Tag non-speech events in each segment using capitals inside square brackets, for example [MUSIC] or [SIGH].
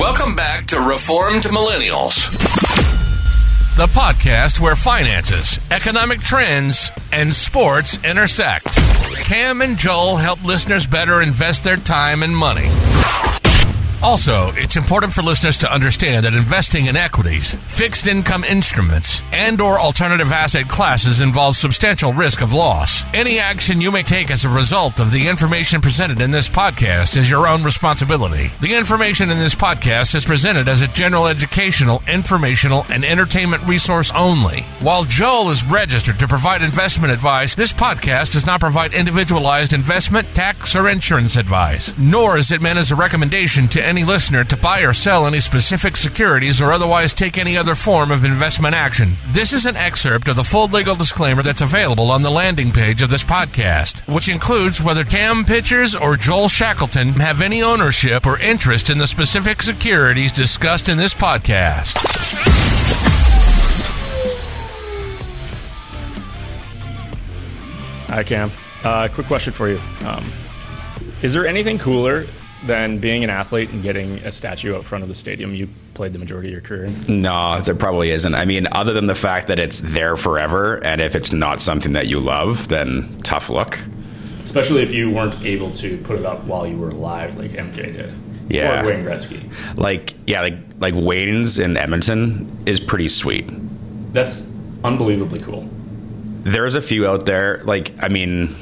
Welcome back to Reformed Millennials, the podcast where finances, economic trends, and sports intersect. Cam and Joel help listeners better invest their time and money. Also, it's important for listeners to understand that investing in equities, fixed income instruments, and or alternative asset classes involves substantial risk of loss. Any action you may take as a result of the information presented in this podcast is your own responsibility. The information in this podcast is presented as a general educational, informational, and entertainment resource only. While Joel is registered to provide investment advice, this podcast does not provide individualized investment, tax, or insurance advice, nor is it meant as a recommendation to any listener to buy or sell any specific securities or otherwise take any other form of investment action. This is an excerpt of the full legal disclaimer that's available on the landing page of this podcast, which includes whether Cam Pitchers or Joel Shackleton have any ownership or interest in the specific securities discussed in this podcast. Hi, Cam. Uh, quick question for you. Um, is there anything cooler than being an athlete and getting a statue out front of the stadium you played the majority of your career in? No, there probably isn't. I mean, other than the fact that it's there forever, and if it's not something that you love, then tough luck. Especially if you weren't able to put it up while you were alive, like MJ did. Yeah. Or Wayne Gretzky. Like, yeah, like like Wayne's in Edmonton is pretty sweet. That's unbelievably cool. There's a few out there. Like, I mean,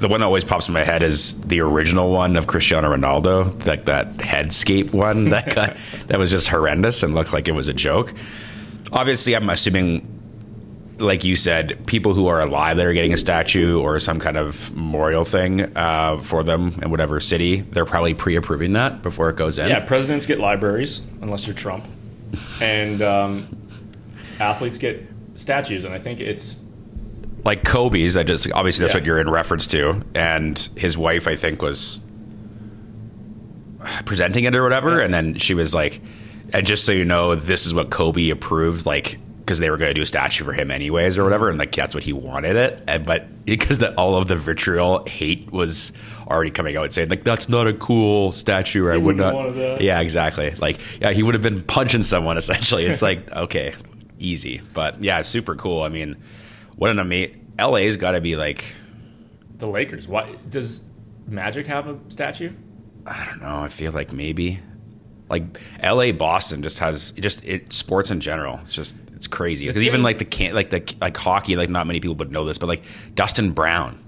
the one that always pops in my head is the original one of Cristiano Ronaldo, like that headscape one that [LAUGHS] got, that was just horrendous and looked like it was a joke. Obviously, I'm assuming, like you said, people who are alive that are getting a statue or some kind of memorial thing uh, for them in whatever city, they're probably pre-approving that before it goes in. Yeah, presidents get libraries, unless you're Trump. [LAUGHS] And um, athletes get statues. And I think it's like Kobe's. I just obviously that's Yeah. what you're in reference to, and his wife, I think, was presenting it or whatever, Yeah. and then she was like, "And just so you know, this is what Kobe approved, like." Because they were going to do a statue for him anyways, or whatever, mm-hmm. and like that's what he wanted it. And but because the, all of the vitriol hate was already coming out, saying like that's not a cool statue, or I would not. have wanted that. Yeah, exactly. Like yeah, he would have been punching someone essentially. It's [LAUGHS] like okay, easy, but yeah, super cool. I mean, what an amazing. LA's got to be like the Lakers. Why does Magic have a statue? I don't know. I feel like maybe like LA Boston just has just it sports in general. It's just it's crazy because even like the can like the like hockey like not many people would know this, but like Dustin Brown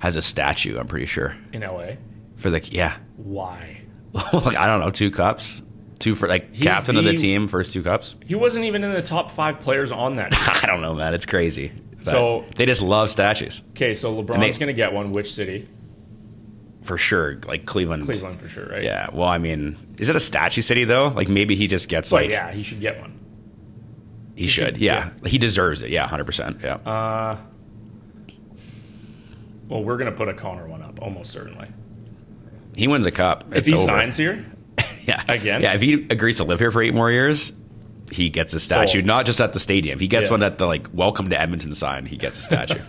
has a statue. I'm pretty sure in LA. for the yeah. Why? [LAUGHS] like I don't know, two cups, two for like He's captain of the the- team, first two cups. He wasn't even in the top five players on that. [LAUGHS] I don't know, man. It's crazy. But So- they just love statues okay, so LeBron's going to get one. Which city? for sure. Like Cleveland. Cleveland for sure, right? Yeah. Well, I mean, is it a statue city though? Like maybe he just gets But like yeah, he should get one. he should. Yeah. He deserves it. Yeah, hundred percent. Yeah. Uh, well, we're going to put a Connor one up, almost certainly. he wins a cup. If he over. signs here, [LAUGHS] yeah. again? Yeah. If he agrees to live here for eight more years, he gets a statue. Sold. Not just at the stadium. He gets Yeah. one at the like "Welcome to Edmonton" sign. He gets a statue. [LAUGHS]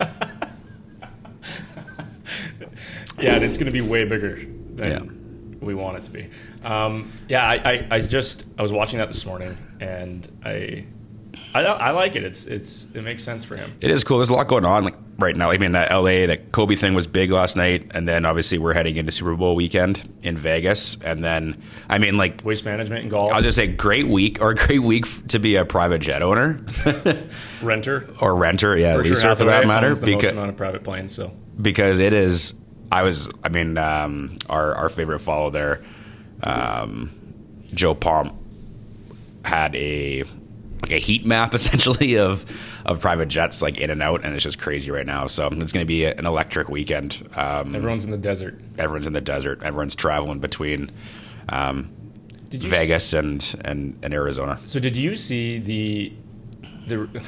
yeah, and it's going to be way bigger than we want it to be. Um, yeah, I, I, I just I was watching that this morning, and I, I I like it. It's it's it makes sense for him. it is cool. There's a lot going on like right now. I mean, that LA, that Kobe thing was big last night, and then obviously we're heading into Super Bowl weekend in Vegas, and then I mean, like Waste management and golf, I was gonna say, great week or great week f- to be a private jet owner [LAUGHS] renter. or renter, yeah, Berkshire leaser for that matter, the most because amount of private planes. So because it is. I was, I mean, um, our our favorite follow there, um, Joe Palm, had a like a heat map [LAUGHS] essentially of of private jets like in and out, and it's just crazy right now. So it's going to be an electric weekend. Um, everyone's in the desert. everyone's in the desert. Everyone's traveling between um, Vegas and, and and Arizona. So did you see the the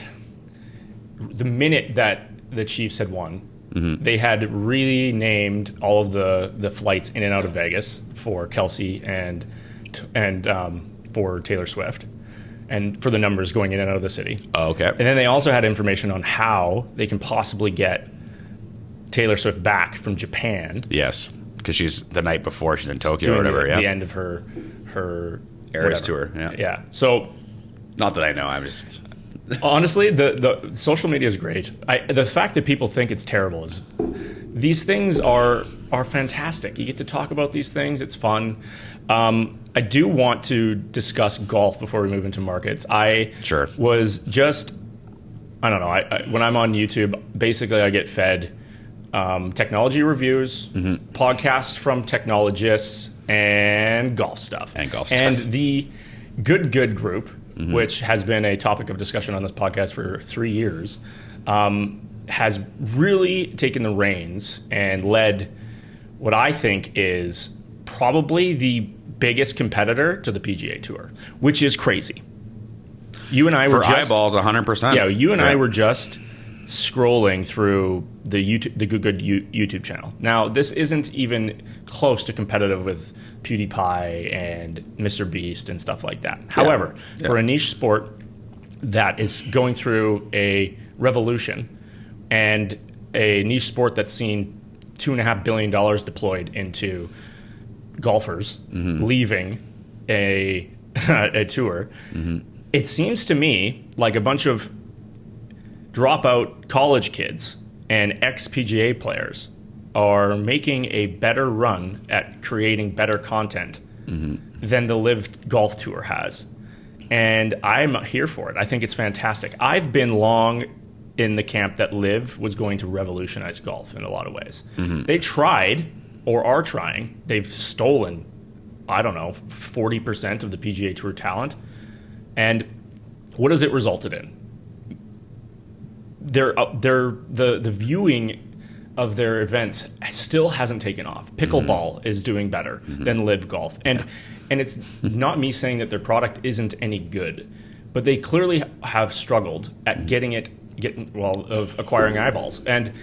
the minute that the Chiefs had won? They had renamed all of the the flights in and out of Vegas for Kelce and and um, for Taylor Swift, and for the numbers going in and out of the city. Oh, okay. And then they also had information on how they can possibly get Taylor Swift back from Japan Yes. because she's the night before she's in Tokyo or whatever. the, yeah, the end of her her Eras tour, yeah. yeah. So not that I know. I'm just honestly, the the social media is great. I, the fact that people think it's terrible is these things are are fantastic. You get to talk about these things. It's fun. Um, I do want to discuss golf before we move into markets. I Sure. was just I don't know. I, I, when I'm on YouTube, basically I get fed um, technology reviews, Mm-hmm. podcasts from technologists, and golf stuff. And golf stuff. And the Good Good group, Mm-hmm. which has been a topic of discussion on this podcast for three years, um, has really taken the reins and led what I think is probably the biggest competitor to the PGA Tour, which is crazy. You and I for were just, eyeballs, 100. percent yeah, you and I were just scrolling through the YouTube, the Good Good YouTube channel. Now, this isn't even close to competitive with PewDiePie and Mr. Beast and stuff like that. However, Yeah. for a niche sport that is going through a revolution and a niche sport that's seen two and a half billion dollars deployed into golfers mm-hmm. leaving a [LAUGHS] a tour, mm-hmm. it seems to me like a bunch of dropout college kids and ex PGA players are making a better run at creating better content mm-hmm. than the LIV Golf Tour has. And I'm here for it. I think it's fantastic. I've been long in the camp that LIV was going to revolutionize golf in a lot of ways. Mm-hmm. They tried or are trying. They've stolen, I don't know, 40% of the PGA Tour talent. And what has it resulted in? Their, uh, their, the, the viewing of their events still hasn't taken off. Mm-hmm. Pickleball is doing better mm-hmm. than LIV Golf. And, and it's [LAUGHS] not me saying that their product isn't any good, but they clearly have struggled at getting it, getting, well, of acquiring eyeballs. And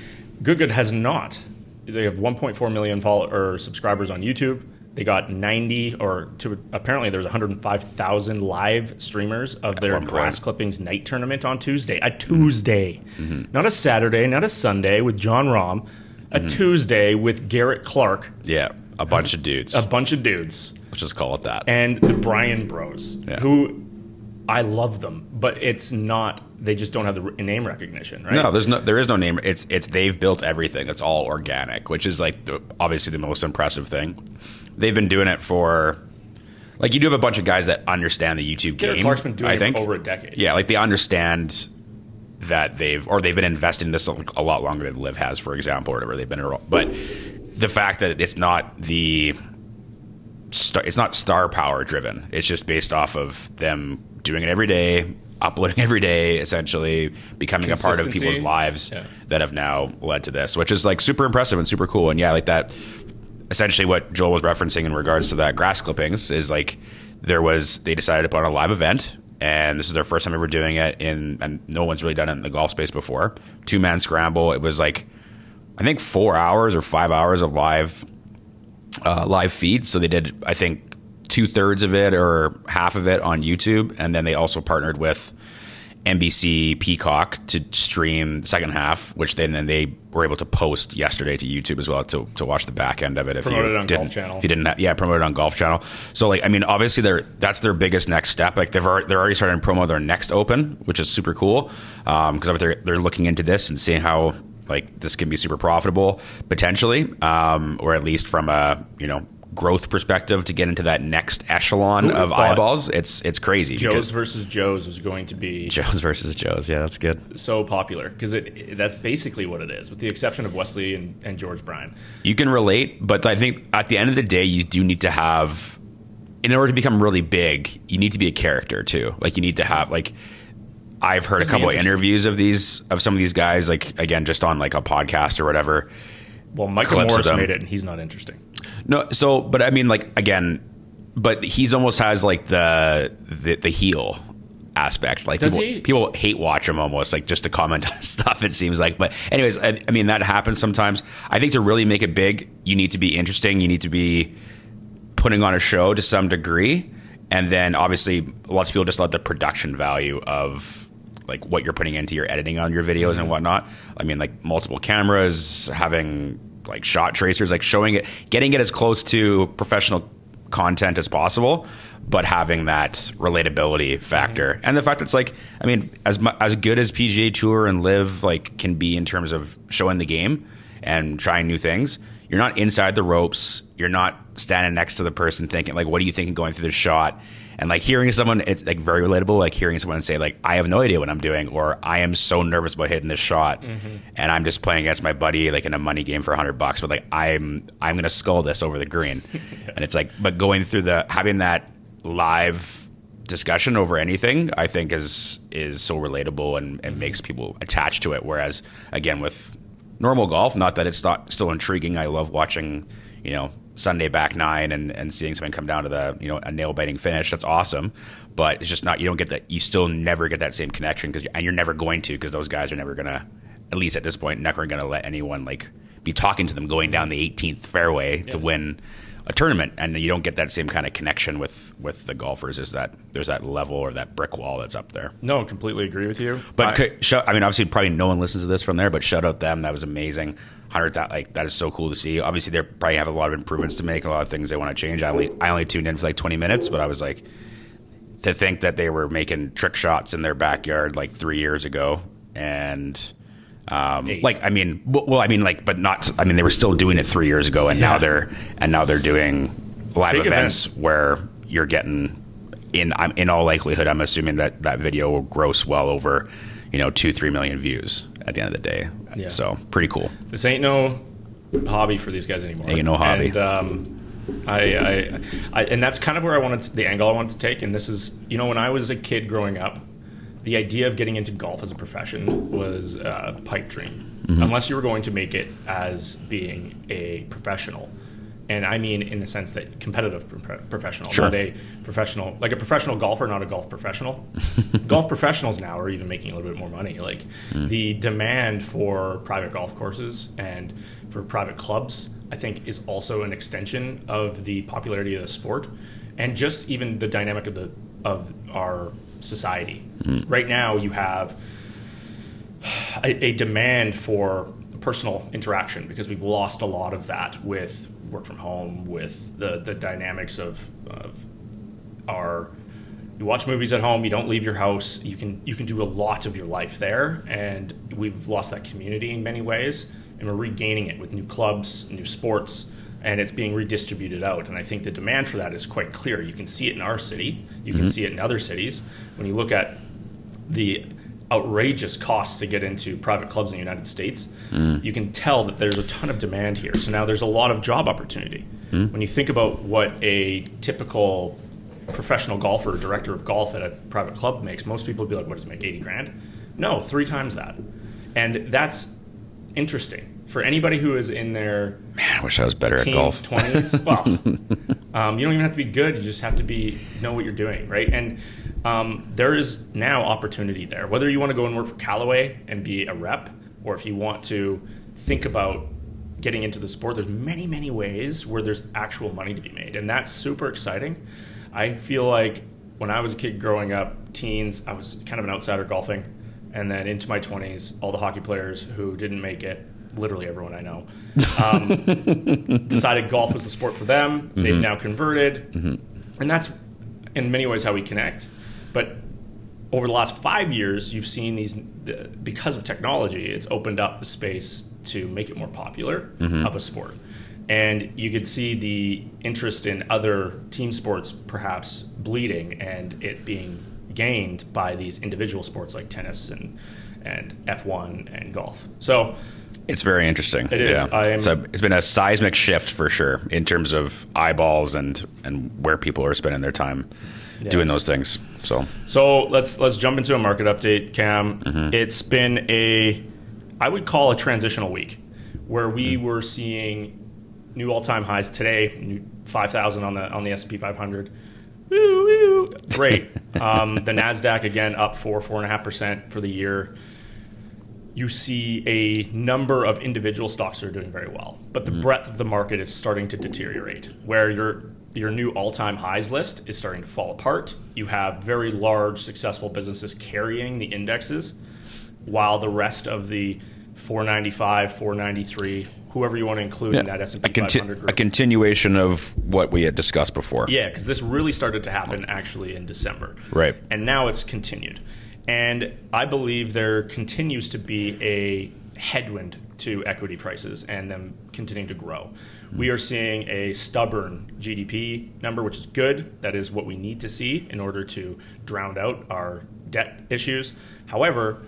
Good Good has not. They have 1.4 million follow, or subscribers on YouTube. They got 90 or to apparently there's 105,000 live streamers of their grass clippings night tournament on Tuesday. A Tuesday, mm-hmm. not a Saturday, not a Sunday with Jon Rahm. A mm-hmm. Tuesday with Garrett Clark, Yeah, a bunch of dudes. a bunch of dudes, Let's just call it that. and the Bryan Bros, Yeah. who I love them, but it's not. They just don't have the name recognition, right? No, there's no, there is no name. It's, it's they've built everything. It's all organic, which is like the, obviously the most impressive thing. They've been doing it for, like you do have a bunch of guys that understand the YouTube game. Clark's been doing I it think. for over a decade. Yeah, like they understand that they've or they've been investing in this a, lot longer than LIV has, for example, or whatever they've been. But the fact that it's not the it's not star power driven. It's just based off of them doing it every day, uploading [LAUGHS] every day, essentially becoming a part of people's lives Yeah. that have now led to this, which is like super impressive and super cool. And yeah, like that. Essentially, what Joel was referencing in regards to that grass clippings is like there was they decided to put on a live event, and this is their first time ever doing it in, and no one's really done it in the golf space before. Two man scramble. It was like I think four hours or five hours of live uh, live feed. So they did, I think, two thirds of it or half of it on YouTube, and then they also partnered with NBC Peacock to stream the second half, which then, then they were able to post yesterday to YouTube as well to, to watch the back end of it. If Promote you it didn't, Golf Channel. if you didn't, have, yeah, promote it on Golf Channel. So like, I mean, obviously they're that's their biggest next step. Like they've already, they're already starting to promo their next Open, which is super cool because they're they're looking into this and seeing how like this can be super profitable potentially, um, or at least from a you know growth perspective to get into that next echelon Who of eyeballs. It's it's crazy. Joe's versus Joe's is going to be Joe's versus Joe's. Yeah, that's good. so popular because it, it- that's basically what it is, with the exception of Wesley and, and George Bryan. You can relate, but I think at the end of the day, you do need to have, in order to become really big, you need to be a character too. Like you need to have like. I've heard a couple of interviews of these of some of these guys, like again, just on like a podcast or whatever. Well, Micah Morris made it, and he's not interesting. No, so but I mean, like again, but he's almost has like the the, the heel aspect. Like Does people, he? people hate watch him almost like just to comment [LAUGHS] on stuff. It seems like, but anyways, I, I mean that happens sometimes. I think to really make it big, you need to be interesting. You need to be putting on a show to some degree, and then obviously lots of people just let the production value of like what you're putting into your editing on your videos and mm-hmm. whatnot. I mean, like multiple cameras, having like shot tracers, like showing it, getting it as close to professional content as possible, but having that relatability factor mm-hmm. and the fact that it's like, I mean, as as good as PGA Tour and LIV like can be in terms of showing the game and trying new things, you're not inside the ropes. You're not standing next to the person thinking like, what are you thinking going through the shot? And like hearing someone it's like very relatable like hearing someone say like i have no idea what i'm doing or i am so nervous about hitting this shot mm-hmm. and i'm just playing against my buddy like in a money game for 100 bucks but like i'm i'm gonna skull this over the green [LAUGHS] yeah. and it's like but going through the having that live discussion over anything i think is is so relatable and, and mm-hmm. makes people attached to it whereas again with normal golf not that it's not still intriguing i love watching you know Sunday back nine and, and seeing something come down to the you know a nail biting finish. That's awesome, but it's just not you don't get that. You still never get that same connection because and you're never going to because those guys are never gonna at least at this point never gonna let anyone like be talking to them going down the 18th fairway yeah. to win a tournament and you don't get that same kind of connection with with the golfers is that there's that level or that brick wall that's up there no completely agree with you but I, I mean obviously probably no one listens to this from there but shout out them that was amazing hundred that like that is so cool to see. Obviously, they probably have a lot of improvements to make, a lot of things they want to change. I only I only tuned in for like twenty minutes, but I was like, to think that they were making trick shots in their backyard like three years ago, and um, like I mean, well, I mean, like, but not. I mean, they were still doing it three years ago, and yeah. now they're and now they're doing live Big events, events where you're getting in. I'm in all likelihood, I'm assuming that that video will gross well over, you know, two three million views at the end of the day. Yeah. So pretty cool. This ain't no hobby for these guys anymore. Ain't no hobby. And, um, I, I, I, and that's kind of where I wanted to, the angle I wanted to take. And this is, you know, when I was a kid growing up, the idea of getting into golf as a profession was a pipe dream, mm-hmm. unless you were going to make it as being a professional and I mean in the sense that competitive pro- professional, sure. not a professional, like a professional golfer, not a golf professional. [LAUGHS] golf professionals now are even making a little bit more money. Like mm. the demand for private golf courses and for private clubs, I think, is also an extension of the popularity of the sport, and just even the dynamic of the of our society. Mm. Right now, you have a, a demand for personal interaction because we've lost a lot of that with work from home, with the the dynamics of, of our you watch movies at home, you don't leave your house, you can you can do a lot of your life there, and we've lost that community in many ways, and we're regaining it with new clubs, new sports, and it's being redistributed out. And I think the demand for that is quite clear. You can see it in our city, you can mm-hmm. see it in other cities. When you look at the outrageous costs to get into private clubs in the United States, mm. you can tell that there's a ton of demand here. So now there's a lot of job opportunity. Mm. When you think about what a typical professional golfer, director of golf at a private club makes, most people would be like, what does it make, 80 grand? No, three times that. And that's interesting. For anybody who is in their man, I wish I was better teens, at golf. [LAUGHS] 20s, well, um, you don't even have to be good. You just have to be know what you're doing, right? And um, there is now opportunity there. Whether you want to go and work for Callaway and be a rep, or if you want to think about getting into the sport, there's many, many ways where there's actual money to be made, and that's super exciting. I feel like when I was a kid growing up, teens, I was kind of an outsider golfing, and then into my 20s, all the hockey players who didn't make it, literally everyone I know, um, [LAUGHS] decided golf was the sport for them. Mm-hmm. They've now converted, mm-hmm. and that's in many ways how we connect. But over the last five years, you've seen these because of technology, it's opened up the space to make it more popular mm-hmm. of a sport. And you could see the interest in other team sports perhaps bleeding and it being gained by these individual sports like tennis and and F1 and golf. So it's very interesting. It is. Yeah. Am, so it's been a seismic shift for sure in terms of eyeballs and and where people are spending their time yeah, doing those things. So so let's let's jump into a market update, Cam. Mm-hmm. It's been a I would call a transitional week where we mm-hmm. were seeing new all time highs today, new five thousand on the on the S and P 500. Woo, woo. Great. [LAUGHS] um, the Nasdaq again up four four and a half percent for the year. You see a number of individual stocks that are doing very well, but the mm-hmm. breadth of the market is starting to deteriorate. Where you're your new all-time highs list is starting to fall apart. You have very large successful businesses carrying the indexes while the rest of the 495, 493 whoever you want to include in that S&P a, conti- 500 group. a continuation of what we had discussed before. Yeah, because this really started to happen actually in December. Right. And now it's continued. And I believe there continues to be a headwind to equity prices and them continuing to grow. Hmm. We are seeing a stubborn GDP number, which is good. That is what we need to see in order to drown out our debt issues. However,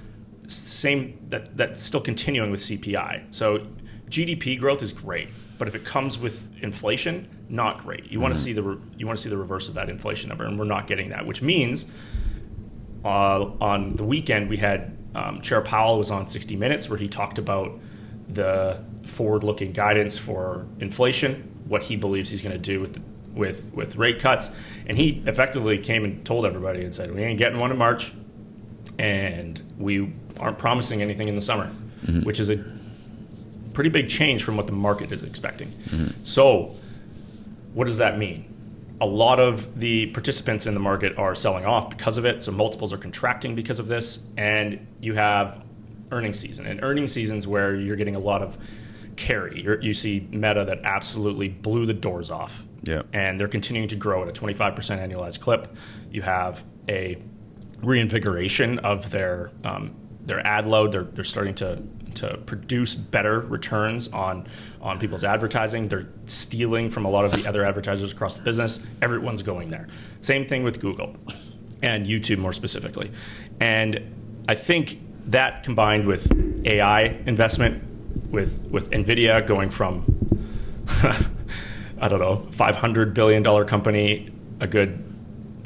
same that that's still continuing with CPI. So GDP growth is great, but if it comes with inflation, not great. You want to hmm. see the re- you want to see the reverse of that inflation number, and we're not getting that, which means uh, on the weekend we had um, Chair Powell was on 60 Minutes where he talked about the forward-looking guidance for inflation, what he believes he's going to do with the, with with rate cuts, and he effectively came and told everybody and said we ain't getting one in March, and we aren't promising anything in the summer, which is a pretty big change from what the market is expecting. So, what does that mean? A lot of the participants in the market are selling off because of it. So multiples are contracting because of this, and you have earnings season. And earnings seasons where you're getting a lot of carry. You're, you see Meta that absolutely blew the doors off, Yeah. and they're continuing to grow at a 25% annualized clip. You have a reinvigoration of their um, their ad load. They're, they're starting to to produce better returns on on people's advertising. They're stealing from a lot of the other advertisers across the business. Everyone's going there. Same thing with Google and YouTube more specifically. And I think that combined with AI investment, with with Nvidia going from [LAUGHS] I don't know, five hundred billion dollar company a good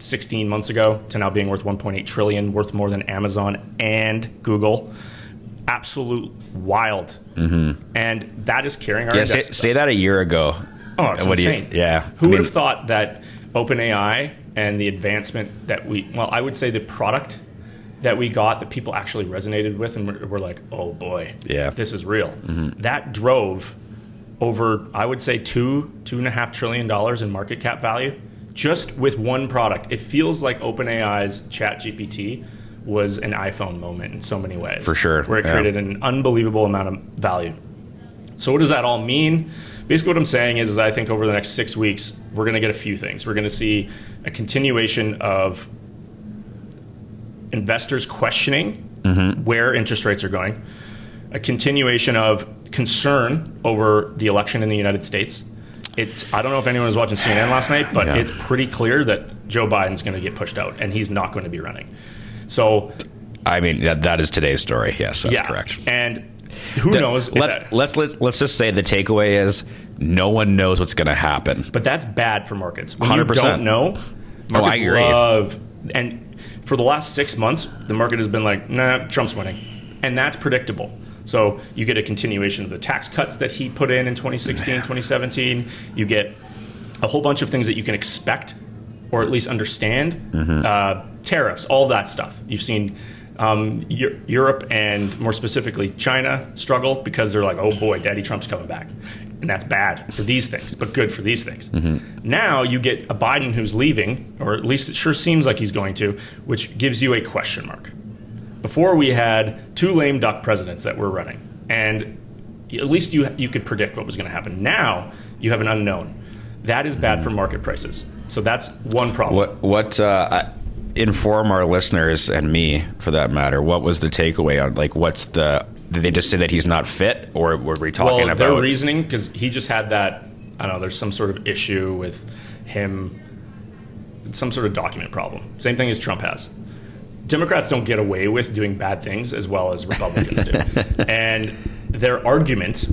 16 months ago to now being worth 1.8 trillion, worth more than Amazon and Google. Absolute wild, mm-hmm. and that is carrying our Yeah, say, say that a year ago. Oh, it's What do you- insane. yeah. Who I would mean- have thought that OpenAI and the advancement that we, well, I would say the product that we got that people actually resonated with and were, were like, oh boy, Yeah. this is real. That drove over, I would say, two, two and a half trillion dollars in market cap value just with one product. It feels like OpenAI's ChatGPT was an iPhone moment in so many ways. For sure, Where it yeah. created an unbelievable amount of value. So what does that all mean? Basically, what I'm saying is, is I think over the next six weeks, we're going to get a few things. We're going to see a continuation of investors questioning mm-hmm. where interest rates are going, a continuation of concern over the election in the United States. It's I don't know if anyone was watching CNN last night, but Yeah. it's pretty clear that Joe Biden's going to get pushed out and he's not going to be running. So I mean, that, that is today's story. Yes, that's yeah, correct. And who knows? Let's, that- let's let's let's just say the takeaway is no one knows what's going to happen. But that's bad for markets. When you 100%. don't know, Oh, I markets agree. love and for the last six months, the market has been like, nah, Trump's winning. And that's predictable. So you get a continuation of the tax cuts that he put in in 2016, 2017. You get a whole bunch of things that you can expect or at least understand. Mm-hmm. Uh, tariffs, all that stuff. You've seen um, Eu- Europe and more specifically China struggle because they're like, oh boy, Daddy Trump's coming back. And that's bad for these things, but good for these things. Mm-hmm. Now you get a Biden who's leaving, or at least it sure seems like he's going to, which gives you a question mark. Before we had two lame duck presidents that were running, and at least you you could predict what was going to happen. Now you have an unknown. That is bad for market prices. So that's one problem. What what uh, inform our listeners and me for that matter? What was the takeaway on like what's the? Did they just say that he's not fit, or were we talking well, their reasoning because he just had that. I don't know. There's some sort of issue with him. Some sort of document problem. Same thing as Trump has. Democrats don't get away with doing bad things as well as Republicans do. [LAUGHS] And their argument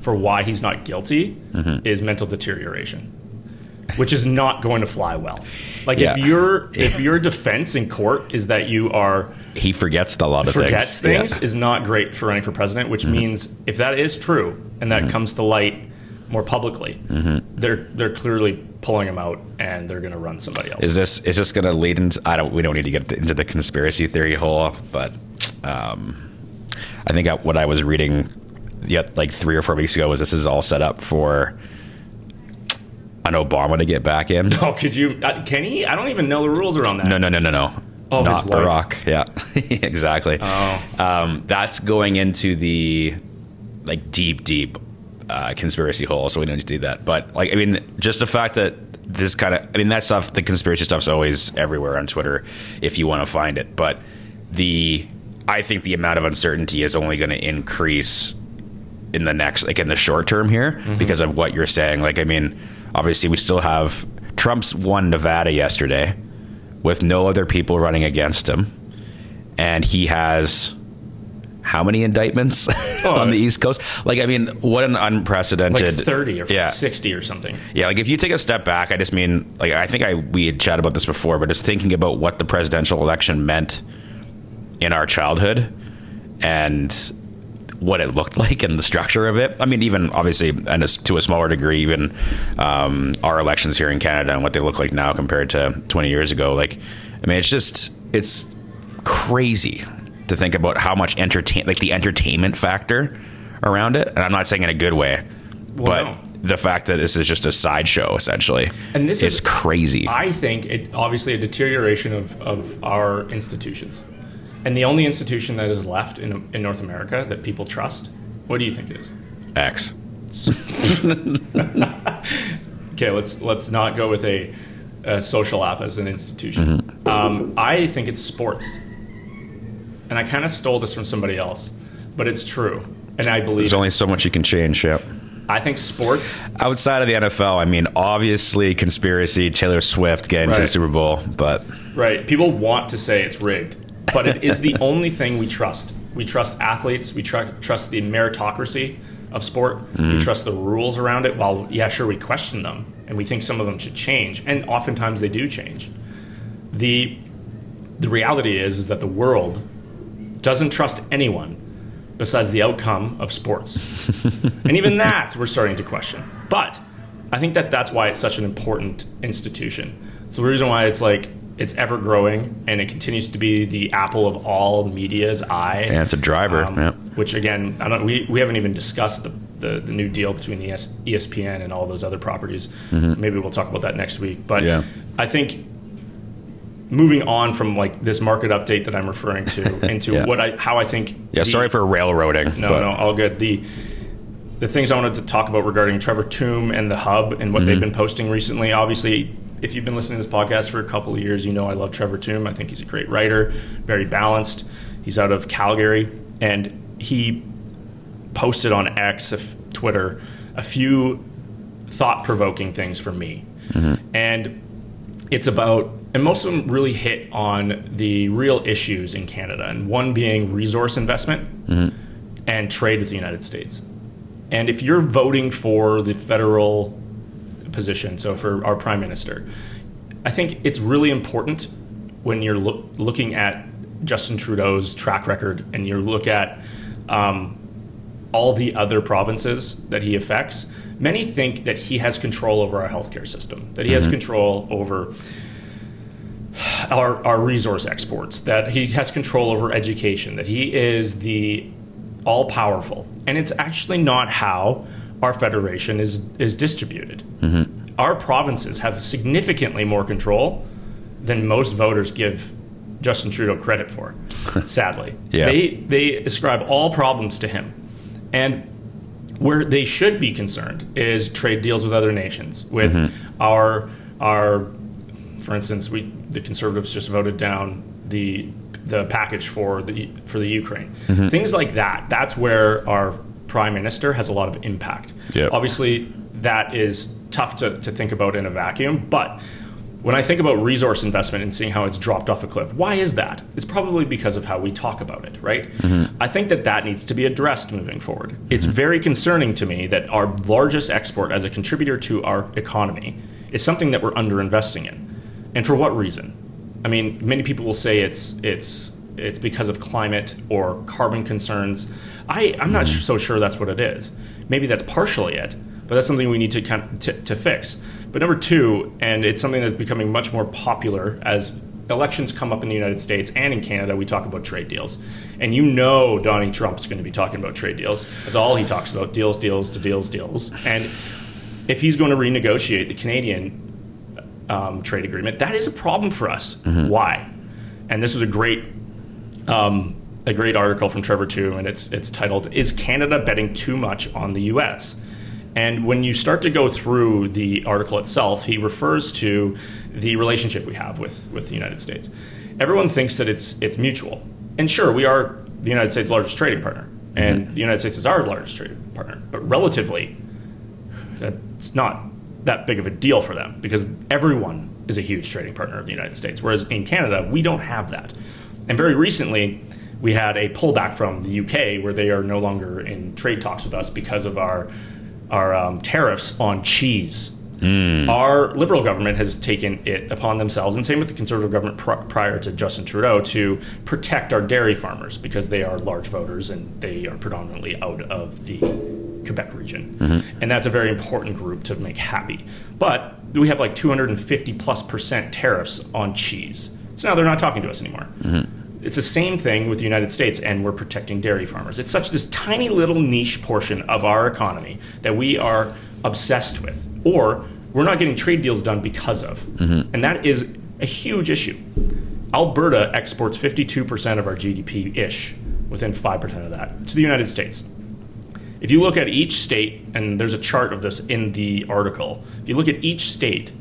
for why he's not guilty Mm-hmm. is mental deterioration, which is not going to fly well. Like Yeah. if your if your defense in court is that you are he forgets a lot of forgets things. things, is not great for running for president, which mm-hmm. means if that is true and that mm-hmm. comes to light more publicly, mm-hmm. they're they're clearly pulling him out and they're going to run somebody else. Is this is this going to lead into? I don't. We don't need to get into the conspiracy theory hole, but um, I think I, what I was reading, yet like three or four weeks ago, was this is all set up for an Obama to get back in. oh, could you? Uh, can he? I don't even know the rules around that. No, no, no, no, no. Oh, not. Barack. Yeah, [LAUGHS] exactly. Oh. Um, that's going into the like deep, deep uh, conspiracy hole, so we don't need to do that. But like, I mean, just the fact that this kind of, I mean, that stuff, the conspiracy stuff's always everywhere on Twitter if you want to find it. But the, I think the amount of uncertainty is only going to increase in the next, like in the short term here, mm-hmm. because of what you're saying. Like, I mean, obviously, we still have Trump's won Nevada yesterday with no other people running against him, and he has how many indictments oh, [LAUGHS] on the oh. East Coast? Like, I mean, what an unprecedented like thirty or yeah. sixty or something. Yeah, like if you take a step back, I just mean, like, I think I we had chatted about this before, but just thinking about what the presidential election meant in our childhood and what it looked [LAUGHS] like and the structure of it. I mean, even obviously, and to a smaller degree, even um, our elections here in Canada and what they look like now compared to 20 years ago. Like, I mean, it's just it's crazy to think about how much entertain like the entertainment factor around it. And I'm not saying in a good way, well, but no. the fact that this is just a sideshow essentially, and this is crazy. I think it obviously a deterioration of of our institutions, and the only institution that is left in in North America that people trust. What do you think it is? X. [LAUGHS] okay, let's let's not go with a, a social app as an institution. Mm-hmm. Um, I think it's sports and I kind of stole this from somebody else, but it's true, and I believe there's only so much you can change. Yep. I think sports outside of the NFL. I mean, obviously, conspiracy. Taylor Swift getting right. to the Super Bowl, but right, people want to say it's rigged, but it is the [LAUGHS] only thing we trust. We trust athletes. We tr- trust the meritocracy of sport. Mm. We mm-hmm. trust the rules around it. While yeah, sure, we question them, and we think some of them should change, and oftentimes they do change. the The reality is, is that the world doesn't trust anyone besides the outcome of sports. and even [LAUGHS] that we're starting to question. But I think that that's why it's such an important institution. It's the reason why it's like it's ever growing and it continues to be the apple of all media's eye. And it's a driver. Um, yeah. Which again, I don't. We, we haven't even discussed the, the, the new deal between the ESPN and all those other properties. Mm-hmm. Maybe we'll talk about that next week. But yeah. I think moving on from like this market update that I'm referring to [LAUGHS] into yeah. what I how I think. Yeah, the, sorry for railroading. No, but. no, all good. The the things I wanted to talk about regarding Trevor Tombe and the Hub and what mm-hmm. they've been posting recently. Obviously, if you've been listening to this podcast for a couple of years, you know I love Trevor Tombe. I think he's a great writer, very balanced. He's out of Calgary, and he posted on X, Twitter, a few thought-provoking things for me, mm-hmm. and it's about and most of them really hit on the real issues in Canada, and one being resource investment mm-hmm. and trade with the United States. And if you're voting for the federal position, so for our prime minister, I think it's really important when you're lo- looking at Justin Trudeau's track record and you look at um, all the other provinces that he affects. Many think that he has control over our healthcare system, that he mm-hmm. has control over our, our resource exports, that he has control over education, that he is the all powerful. And it's actually not how our federation is, is distributed. Mm-hmm. Our provinces have significantly more control than most voters give Justin Trudeau credit for, [LAUGHS] sadly. yeah. They, they ascribe all problems to him. And where they should be concerned is trade deals with other nations, with mm-hmm. our, our for instance, we the Conservatives just voted down the the package for the for the Ukraine. Mm-hmm. Things like that. That's where our prime minister has a lot of impact. Yep. Obviously, that is tough to, to think about in a vacuum, but when I think about resource investment and seeing how it's dropped off a cliff, why is that? It's probably because of how we talk about it, right? Mm-hmm. I think that that needs to be addressed moving forward. Mm-hmm. It's very concerning to me that our largest export as a contributor to our economy is something that we're underinvesting in. And for what reason? I mean, many people will say it's it's it's because of climate or carbon concerns. I, I'm not mm. so sure that's what it is. Maybe that's partially it, but that's something we need to, kind of, to, to fix. But number two, and it's something that's becoming much more popular as elections come up in the United States and in Canada, we talk about trade deals. And you know Donnie Trump's going to be talking about trade deals. That's all he talks about deals, deals, to deals, deals. And if he's going to renegotiate the Canadian um, trade agreement. That is a problem for us. Mm-hmm. Why? And this was a great um, a great article from Trevor too, and it's it's titled "Is Canada betting too much on the U.S.?" And when you start to go through the article itself, he refers to the relationship we have with, with the United States. Everyone thinks that it's it's mutual. And sure, we are the United States' largest trading partner. And mm-hmm. the United States is our largest trading partner. But relatively, it's not that big of a deal for them because everyone is a huge trading partner of the United States. Whereas in Canada, we don't have that. And very recently, we had a pullback from the UK where they are no longer in trade talks with us because of our our um, tariffs on cheese. Mm. Our Liberal government has taken it upon themselves, and same with the Conservative government pr- prior to Justin Trudeau, to protect our dairy farmers because they are large voters and they are predominantly out of the Quebec region. Mm-hmm. And that's a very important group to make happy. But we have like 250 plus percent tariffs on cheese. So now they're not talking to us anymore. Mm-hmm. It's the same thing with the United States, and we're protecting dairy farmers. It's such this tiny little niche portion of our economy that we are obsessed with, or we're not getting trade deals done because of. Mm-hmm. And that is a huge issue. Alberta exports 52% of our GDP ish, within 5% of that, to the United States. If you look at each state, and there's a chart of this in the article, if you look at each state,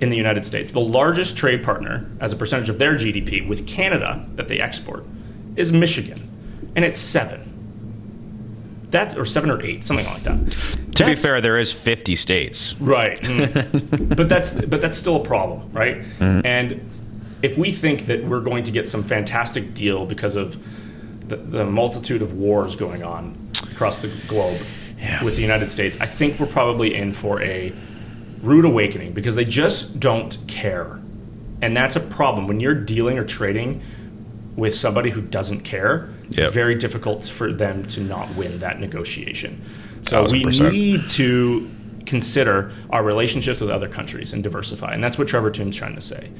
in the United States. The largest trade partner as a percentage of their GDP with Canada that they export is Michigan, and it's seven. That's or seven or eight, something like that. To that's, be fair, there is fifty states, right? Mm. [LAUGHS] but that's but that's still a problem, right? Mm. And if we think that we're going to get some fantastic deal because of the, the multitude of wars going on across the globe yeah. with the United States, I think we're probably in for a rude awakening because they just don't care. And that's a problem. When you're dealing or trading with somebody who doesn't care, it's yep. very difficult for them to not win that negotiation. So we need to consider our relationships with other countries and diversify. And that's what Trevor Tombe's trying to say.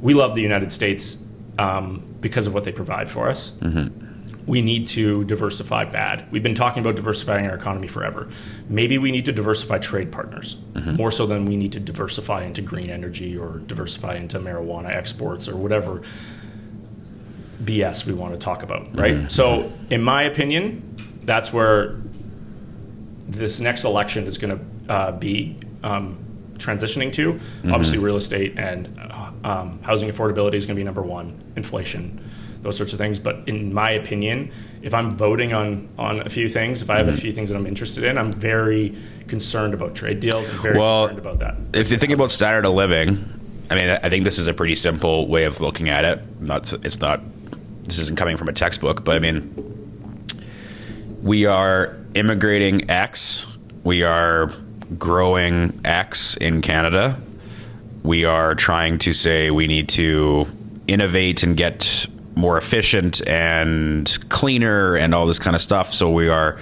We love the United States um, because of what they provide for us. Mm-hmm we need to diversify bad. We've been talking about diversifying our economy forever. Maybe we need to diversify trade partners mm-hmm. more so than we need to diversify into green energy or diversify into marijuana exports or whatever BS we want to talk about, right? Mm-hmm. So, in my opinion, that's where this next election is going to uh, be um, transitioning to. Mm-hmm. Obviously, real estate and uh, um, housing affordability is going to be number one, inflation those sorts of things. But in my opinion, if I'm voting on on a few things, if I have mm-hmm. a few things that I'm interested in, I'm very concerned about trade deals. I'm very well, concerned about that. If you think about standard of living, I mean, I think this is a pretty simple way of looking at it. Not it's not this isn't coming from a textbook, but I mean, we are immigrating X. We are growing X in Canada. We are trying to say we need to innovate and get more efficient and cleaner and all this kind of stuff. So we are,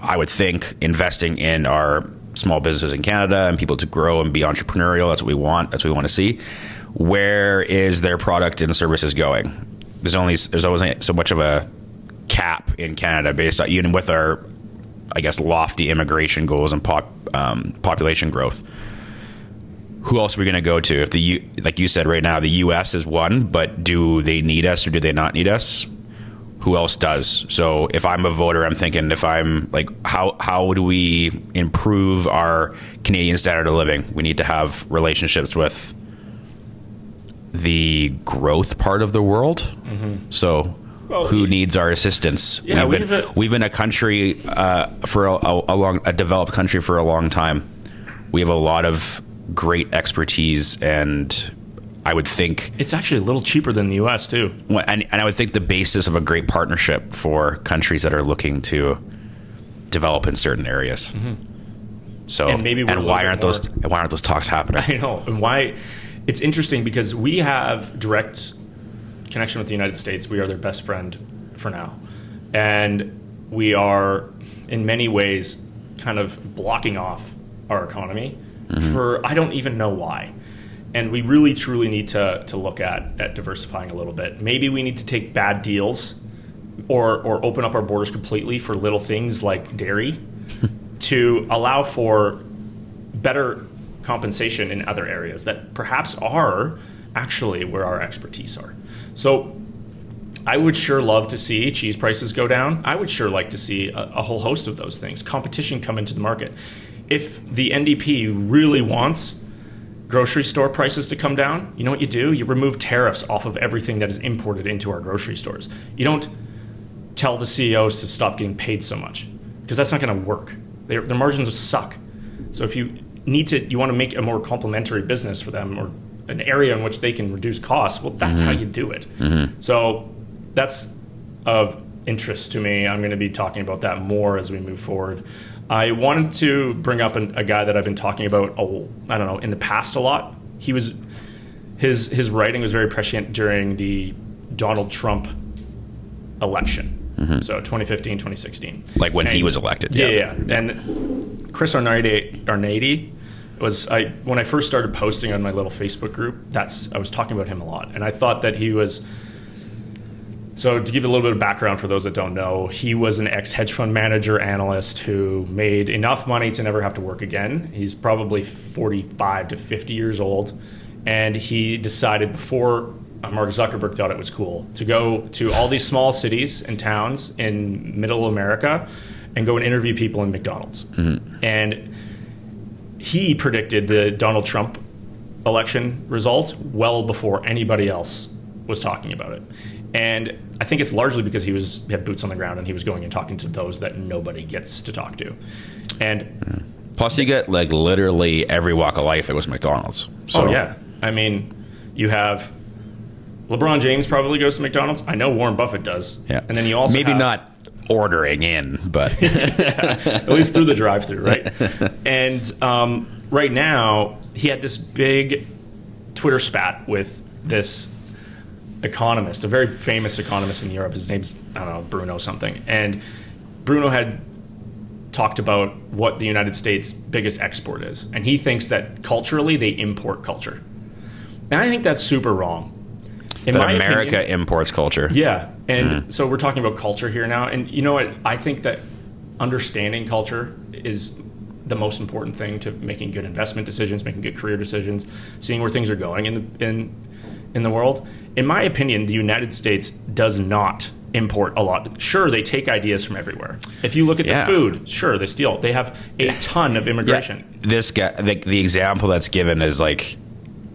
I would think, investing in our small businesses in Canada and people to grow and be entrepreneurial. That's what we want. That's what we want to see. Where is their product and services going? There's only there's always so much of a cap in Canada based on even with our, I guess, lofty immigration goals and pop, um, population growth who else are we going to go to? If the U, like you said right now, the U.S. is one, but do they need us or do they not need us? Who else does? So if I'm a voter, I'm thinking if I'm like, how how do we improve our Canadian standard of living? We need to have relationships with the growth part of the world. Mm-hmm. So well, who needs our assistance? Yeah, we've, been, a, we've been a country uh, for a, a, a, long, a developed country for a long time. We have a lot of great expertise and I would think it's actually a little cheaper than the U.S. too. And, and I would think the basis of a great partnership for countries that are looking to develop in certain areas. Mm-hmm. So and maybe and why aren't those why aren't those talks happening? [LAUGHS] I know and why it's interesting because we have direct connection with the United States. We are their best friend for now, and we are in many ways kind of blocking off our economy mm-hmm. for I don't even know why. And we really truly need to to look at at diversifying a little bit. Maybe we need to take bad deals or or open up our borders completely for little things like dairy [LAUGHS] to allow for better compensation in other areas that perhaps are actually where our expertise are. So I would sure love to see cheese prices go down. I would sure like to see a, a, whole host of those things. Competition come into the market if the NDP really wants grocery store prices to come down, you know what you do? You remove tariffs off of everything that is imported into our grocery stores. You don't tell the CEOs to stop getting paid so much because that's not going to work. Their, their margins suck. So if you need to, you want to make a more complementary business for them or an area in which they can reduce costs. Well, that's mm-hmm. how you do it. Mm-hmm. So that's of interest to me. I'm going to be talking about that more as we move forward. I wanted to bring up an, a guy that I've been talking about. Oh, I don't know in the past a lot. He was his his writing was very prescient during the Donald Trump election. Mm-hmm. So 2015, 2016. Like when and, he was elected. Yeah, yeah. yeah. And Chris Arnade, Arnade was I when I first started posting on my little Facebook group. That's I was talking about him a lot, and I thought that he was so, to give you a little bit of background for those that don't know, he was an ex hedge fund manager analyst who made enough money to never have to work again. He's probably 45 to 50 years old. And he decided before uh, Mark Zuckerberg thought it was cool to go to all these small cities and towns in middle America and go and interview people in McDonald's. Mm-hmm. And he predicted the Donald Trump election result well before anybody else was talking about it. And I think it's largely because he was he had boots on the ground and he was going and talking to those that nobody gets to talk to. And plus, you get like literally every walk of life. It was McDonald's. So. Oh yeah, I mean, you have LeBron James probably goes to McDonald's. I know Warren Buffett does. Yeah, and then you also maybe have, not ordering in, but yeah, [LAUGHS] at least through the drive-through, right? [LAUGHS] and um, right now, he had this big Twitter spat with this economist, a very famous economist in Europe. His name's I don't know Bruno something, and Bruno had talked about what the United States' biggest export is, and he thinks that culturally they import culture, and I think that's super wrong. In that America opinion, imports culture. Yeah, and mm. so we're talking about culture here now, and you know what? I think that understanding culture is the most important thing to making good investment decisions, making good career decisions, seeing where things are going in the in in the world. In my opinion, the United States does not import a lot. Sure, they take ideas from everywhere. If you look at yeah. the food, sure, they steal. They have a ton of immigration. Yeah. This guy, the, the example that's given is like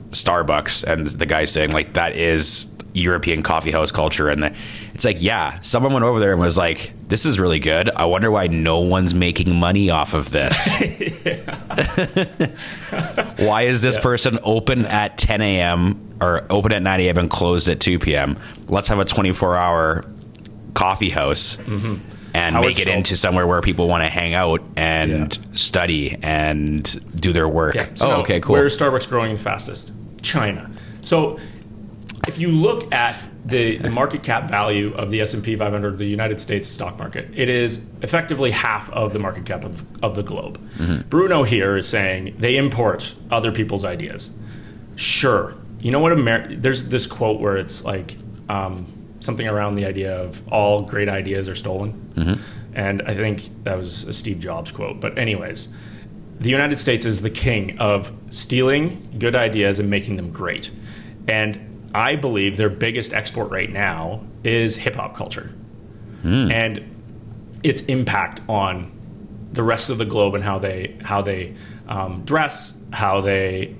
Starbucks, and the guy saying like that is European coffee house culture, and the, it's like, yeah, someone went over there and was like, "This is really good. I wonder why no one's making money off of this. [LAUGHS] [LAUGHS] why is this yeah. person open at 10 a.m. or open at 9 a.m. and closed at 2 p.m. Let's have a 24-hour coffee house." Mm-hmm. And Howard make it Schultz. into somewhere where people want to hang out and yeah. study and do their work. Yeah. So oh, okay, cool. Where is Starbucks growing the fastest? China. So if you look at the, the market cap value of the S&P 500, the United States stock market, it is effectively half of the market cap of, of the globe. Mm-hmm. Bruno here is saying they import other people's ideas. Sure. You know what? Amer- There's this quote where it's like um, something around the idea of all great ideas are stolen. Mm-hmm. And I think that was a Steve Jobs quote. But, anyways, the United States is the king of stealing good ideas and making them great. And I believe their biggest export right now is hip hop culture mm. and its impact on the rest of the globe and how they how they um, dress, how they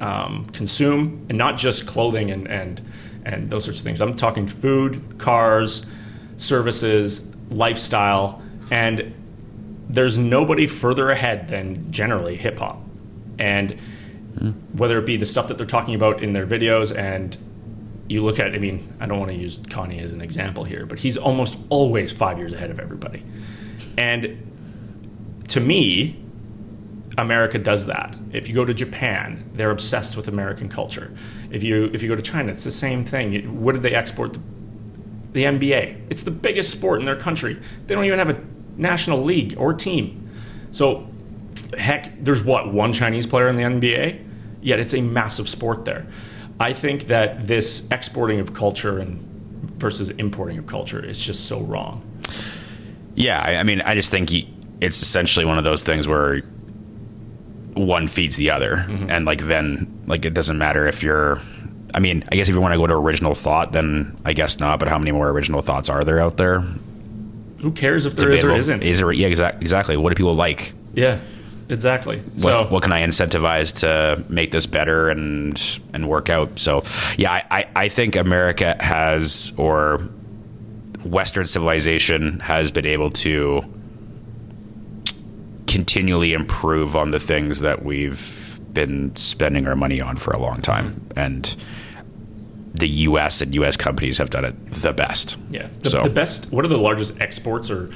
um, consume, and not just clothing and, and and those sorts of things. I'm talking food, cars, services, lifestyle, and there's nobody further ahead than generally hip hop. And whether it be the stuff that they're talking about in their videos and you look at, I mean, I don't want to use Kanye as an example here, but he's almost always five years ahead of everybody. And to me, America does that. If you go to Japan, they're obsessed with American culture. If you if you go to China, it's the same thing. What did they export? The, the NBA. It's the biggest sport in their country. They don't even have a national league or team. So heck, there's what, one Chinese player in the NBA? Yet it's a massive sport there. I think that this exporting of culture and versus importing of culture is just so wrong. Yeah, I, I mean, I just think it's essentially one of those things where one feeds the other, mm-hmm. and like then like it doesn't matter if you're. I mean, I guess if you want to go to original thought, then I guess not. But how many more original thoughts are there out there? Who cares if there is or isn't? Is there? Yeah, exactly. Exactly. What do people like? Yeah. Exactly. what, so what can I incentivize to make this better and and work out? So yeah, I, I, I think America has or Western civilization has been able to continually improve on the things that we've been spending our money on for a long time. Mm-hmm. And the US and US companies have done it the best. Yeah, the, So- the best. What are the largest exports or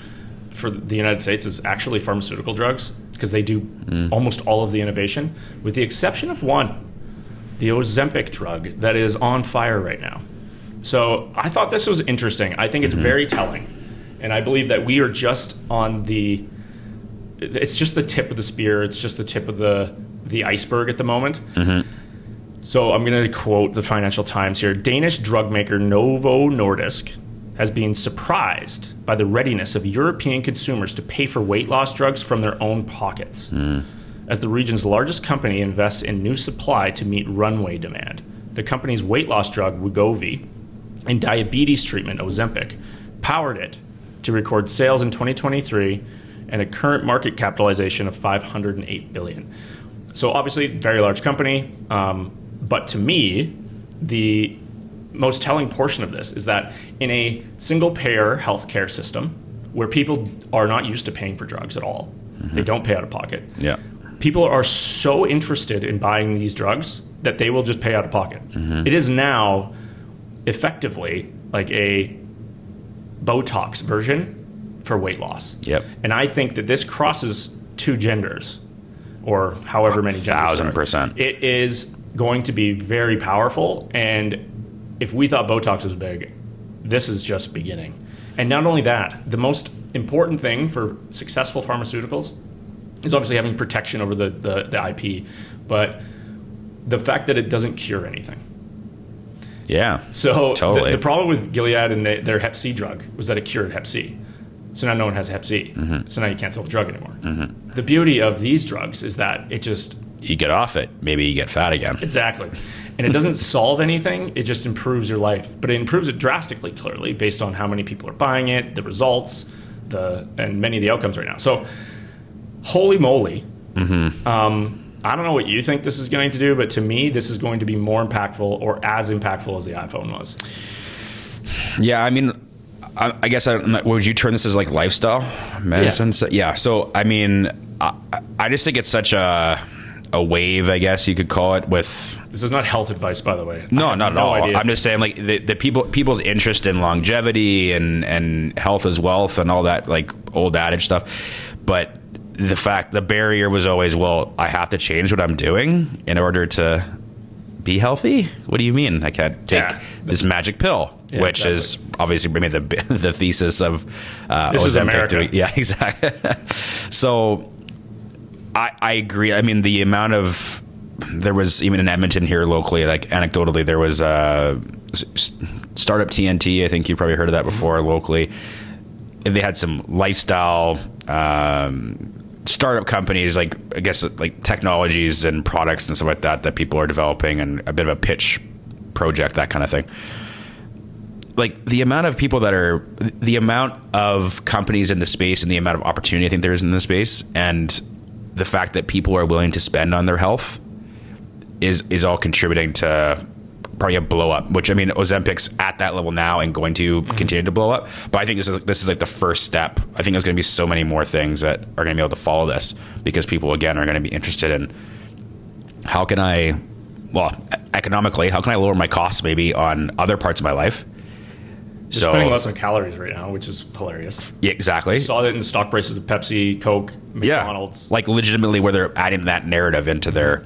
for the United States is actually pharmaceutical drugs because they do Mm. almost all of the innovation, with the exception of one, the Ozempic drug that is on fire right now. So I thought this was interesting. I think it's very telling, and I believe that we are just on the. It's just the tip of the spear. It's just the tip of the the iceberg at the moment. So I'm going to quote the Financial Times here. Danish drug maker Novo Nordisk has been surprised by the readiness of European consumers to pay for weight loss drugs from their own pockets. As the region's largest company invests in new supply to meet runway demand, the company's weight loss drug Wegovy and diabetes treatment Ozempic powered it to record sales in 2023 and a current market capitalization of 508 billion. So obviously, very large company. Um, but to me, the most telling portion of this is that in a single-payer healthcare system, where people are not used to paying for drugs at all, they mm-hmm. don't pay out of pocket. Yeah. People are so interested in buying these drugs that they will just pay out of pocket. Mm-hmm. It is now effectively like a Botox version for weight loss. Yep. And I think that this crosses two genders, or however many genders. thousand percent. It is going to be very powerful. And if we thought Botox was big, this is just beginning. And not only that, the most important thing for successful pharmaceuticals is obviously having protection over the, the, the IP, but the fact that it doesn't cure anything. Yeah. So the- Totally. the, problem with Gilead and the, their Hep C drug was that it cured Hep C. So now no one has Hep C. Mm-hmm. So now you can't sell the drug anymore. The beauty of these drugs is that it just You get off it, maybe you get fat again. exactly, and it doesn't solve anything. It just improves your life, but it improves it drastically, clearly based on how many people are buying it, the results, the and many of the outcomes right now. So, holy moly! Um, I don't know what you think this is going to do, but to me, this is going to be more impactful or as impactful as the iPhone was. Yeah, I mean, I, I guess I, would you turn this as like lifestyle medicine? Yeah. So, yeah. So I mean, I, I just think it's such a a wave, I guess you could call it. With This is not health advice, by the way. No, not at no all. idea. I'm just saying, like the, the people people's interest in longevity and and health as wealth and all that like old adage stuff, but. The fact, the barrier was always, well, I have to change what I'm doing in order to be healthy. What do you mean? I can't take Yeah. this magic pill, Yeah, which is obviously maybe the [LAUGHS] the thesis of uh, This is America. doing- [LAUGHS] yeah, exactly. [LAUGHS] so I I agree. I mean, the amount of there was even in Edmonton here locally, like anecdotally, there was a s- startup TNT. I think you've probably heard of that before locally. They had some lifestyle um, startup companies, like I guess like technologies and products and stuff like that that people are developing, and a bit of a pitch project, that kind of thing like the amount of people that are the amount of companies in the space and the amount of opportunity I think there is in the space and the fact that people are willing to spend on their health is is all contributing to probably a blow up. Which I mean, Ozempic's at that level now and going to mm-hmm. continue to blow up. But I think this is this is like the first step. I think there's going to be so many more things that are going to be able to follow this because people again are going to be interested in how can I, well, economically, how can I lower my costs maybe on other parts of my life. You're so spending less on calories right now, which is hilarious. yeah, exactly. You saw that in the stock prices of Pepsi, Coke, yeah, McDonald's. like legitimately where they're adding that narrative into their.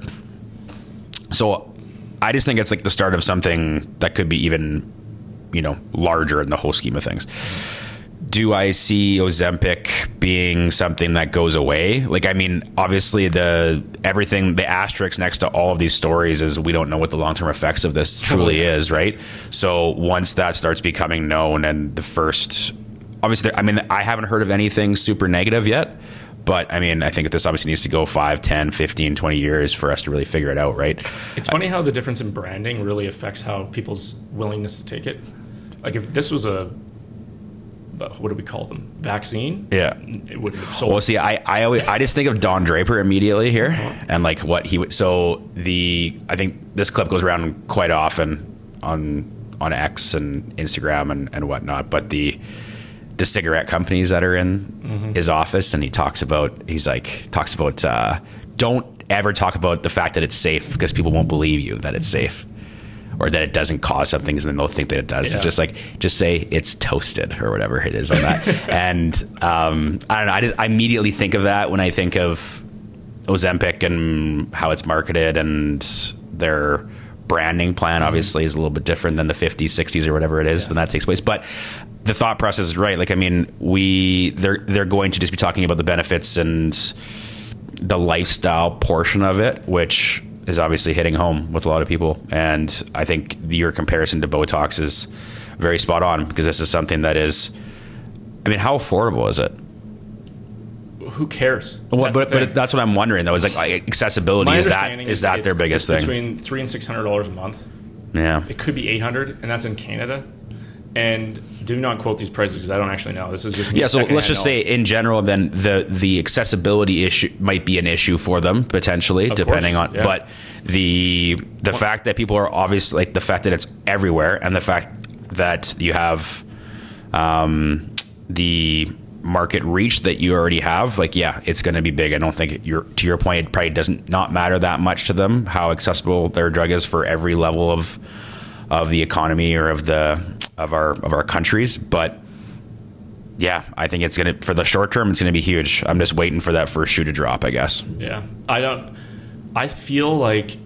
So, I just think it's like the start of something that could be even, you know, larger in the whole scheme of things. Do I see Ozempic being something that goes away? Like, I mean, obviously the everything, the asterisk next to all of these stories is we don't know what the long term effects of this truly is, right? So once that starts becoming known, and the first, obviously, I mean, I haven't heard of anything super negative yet. But I mean, I think this obviously needs to go 5, 10, 15, 20 years for us to really figure it out, right? It's funny how the difference in branding really affects how people's willingness to take it. Like if this was a what do we call them? Vaccine. Yeah. It wouldn't have sold. Well, see, I I, always, I just think of Don Draper immediately here, Uh-huh. and like what he would. So the I think this clip goes around quite often on on X and Instagram and and whatnot. But the the cigarette companies that are in Mm-hmm. his office, and he talks about he's like talks about uh, don't ever talk about the fact that it's safe because people won't believe you that it's safe. Or that it doesn't cause something, and then they'll think that it does. Yeah. It's just like, just say it's toasted or whatever it is on that. [LAUGHS] and um, I don't know. I, just, I immediately think of that when I think of Ozempic and how it's marketed and their branding plan obviously is a little bit different than the 50s 60s or whatever it is when that takes place but the thought process is right like i mean we they're they're going to just be talking about the benefits and the lifestyle portion of it which is obviously hitting home with a lot of people and i think your comparison to botox is very spot on because this is something that is i mean how affordable is it Who cares? well, That's but, but that's what I'm wondering though. Is like, like accessibility My is that is that their biggest thing? Between three and six hundred dollars a month. yeah, It could be eight hundred, and that's in Canada. And do not quote these prices because I don't actually know. This is just yeah. So let's just say in general, then the the accessibility issue might be an issue for them potentially, depending course, on. yeah. But the the fact that people are obviously like the fact that it's everywhere, and the fact that you have um, the market reach that you already have, like yeah, it's going to be big. I don't think you're to your point. It probably doesn't not matter that much to them how accessible their drug is for every level of of the economy or of the of our of our countries, but yeah, I think it's gonna for the short term. It's gonna be huge. I'm just waiting for that first shoe to drop. I guess. Yeah, I don't. I feel like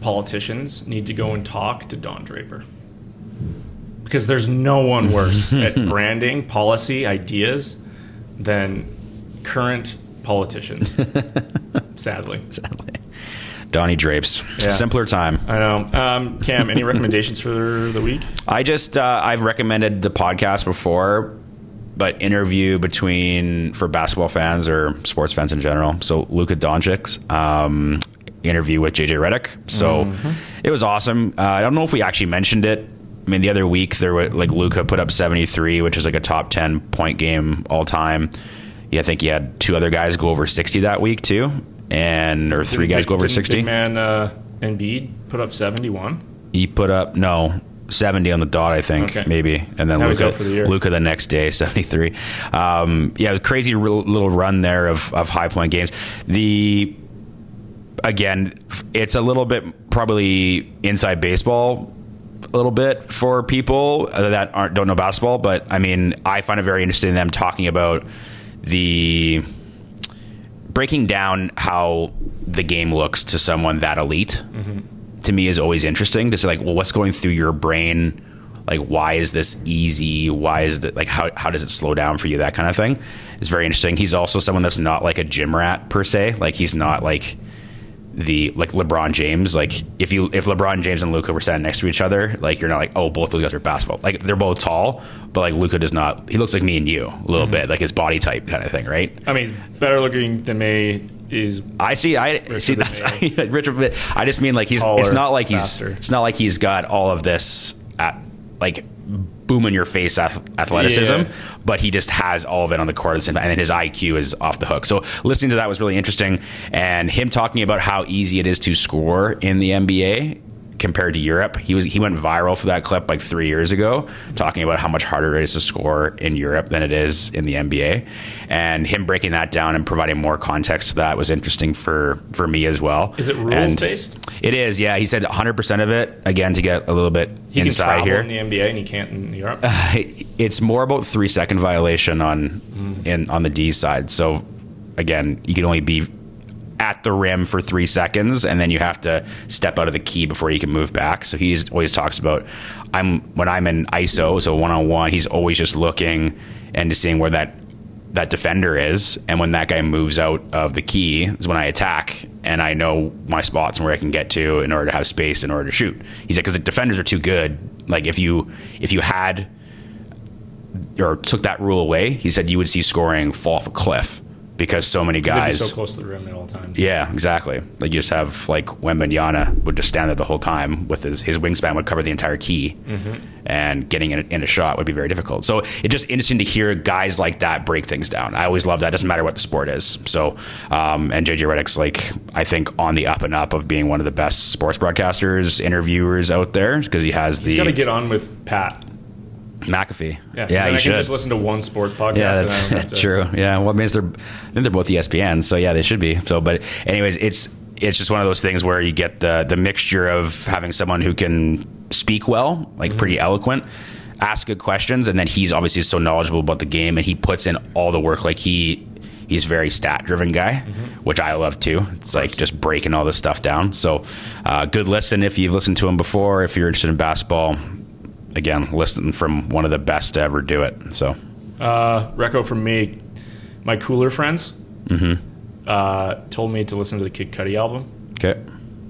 politicians need to go and talk to Don Draper because there's no one worse [LAUGHS] at branding, policy, ideas than current politicians. [LAUGHS] sadly, Donnie Drapes. Yeah. Simpler time. I know. Um, Cam, any [LAUGHS] recommendations for the week? I just uh, I've recommended the podcast before, but interview between for basketball fans or sports fans in general. So Luka Doncic's um, interview with JJ Redick. So it was awesome. Uh, I don't know if we actually mentioned it. I mean, the other week there were like Luka put up 73, which is like a top 10 point game all time. Yeah, I think he had two other guys go over 60 that week too, and or three guys Big- go over didn't 60. Big man uh, Embiid put up 71. He put up no. 70 on the dot, I think, Okay. maybe, and then Luka, the. Luka the next day, [LAUGHS] 73. Um, yeah, it was a crazy little run there of, of high point games. The again, it's a little bit probably inside baseball a little bit for people that aren't don't know basketball, but I mean, I find it very interesting them talking about the breaking down how the game looks to someone that elite. To me, is always interesting to say like, well, what's going through your brain? Like, why is this easy? Why is that like how how does it slow down for you? That kind of thing is very interesting. He's also someone that's not like a gym rat per se. Like, he's not like the like LeBron James. Like if you if LeBron James and Luka were standing next to each other, like you're not like oh both those guys are basketball. Like they're both tall, but like Luka does not. He looks like me and you a little mm-hmm. bit, like his body type kind of thing, right? I mean, he's better looking than me. Is I see. I see. That's. [LAUGHS] Richard. I just mean like he's. Taller, it's not like he's. faster. It's not like he's got all of this at like boom in your face athleticism, Yeah. but he just has all of it on the court at the same time, and then his IQ is off the hook. So listening to that was really interesting, and him talking about how easy it is to score in the NBA compared to Europe. He was he went viral for that clip like three years ago, talking about how much harder it is to score in Europe than it is in the NBA, and him breaking that down and providing more context to that was interesting for for me as well. Is it rules And based? It is, yeah. He said 100 percent of it. Again, to get a little bit he can inside travel here, in the NBA and he can't in Europe. Uh, it's more about three second violation on hmm. in on the D side. So again, you can only be at the rim for three seconds, and then you have to step out of the key before you can move back. So he always talks about I'm when I'm in ISO, so one on one, he's always just looking and just seeing where that that defender is, and when that guy moves out of the key is when I attack, and I know my spots and where I can get to in order to have space in order to shoot. He said because the defenders are too good. Like if you if you had or took that rule away, he said you would see scoring fall off a cliff because so many guys. so close to the rim at all times. Yeah, exactly. Like you just have like Wembanyama would just stand there the whole time with his his wingspan would cover the entire key, and getting in a, in a shot would be very difficult. So it's just interesting to hear guys like that break things down. I always love that. Doesn't matter what the sport is. So um, and JJ Redick's like I think on the up and up of being one of the best sports broadcasters, interviewers out there because he has He's the got to get on with Pat. McAfee. Yeah, yeah, he I should. can just listen to one sports podcast. Yeah, and I don't have that's true. Yeah, well, it means they're I think they're both ESPN, so yeah, they should be. So, but anyways, it's it's just one of those things where you get the the mixture of having someone who can speak well, like Mm-hmm. pretty eloquent, ask good questions, and then he's obviously so knowledgeable about the game, and he puts in all the work. Like he he's very stat driven guy, Mm-hmm. which I love too. It's like just breaking all this stuff down. So, uh, good listen if you've listened to him before. If you're interested in basketball. Again, listening from one of the best to ever do it. So, Uh, Reco from me, my cooler friends Mm-hmm. uh, told me to listen to the Kid Cudi album. okay.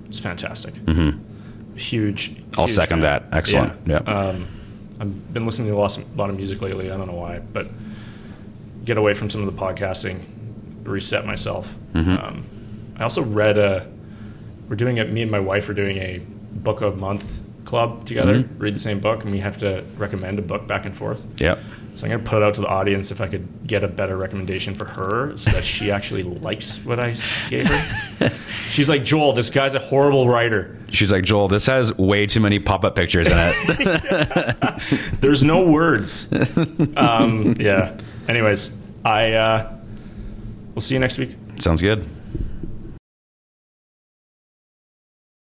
It's fantastic. Mm-hmm. Huge. I'll huge second fan. that. Excellent. Yeah. Um, I've been listening to a lot, a lot of music lately. I don't know why, but get away from some of the podcasting, reset myself. Mm-hmm. Um, I also read a. We're doing it. Me and my wife are doing a book a month club together. Mm-hmm. Read the same book, and we have to recommend a book back and forth. Yeah. So I'm gonna put it out to the audience if I could get a better recommendation for her, so that she actually [LAUGHS] likes what I gave her. She's like, Joel, this guy's a horrible writer. She's like, Joel, this has way too many pop up pictures in it. [LAUGHS] [LAUGHS] There's no words. um, yeah. Anyways, I uh, we'll see you next week. Sounds good.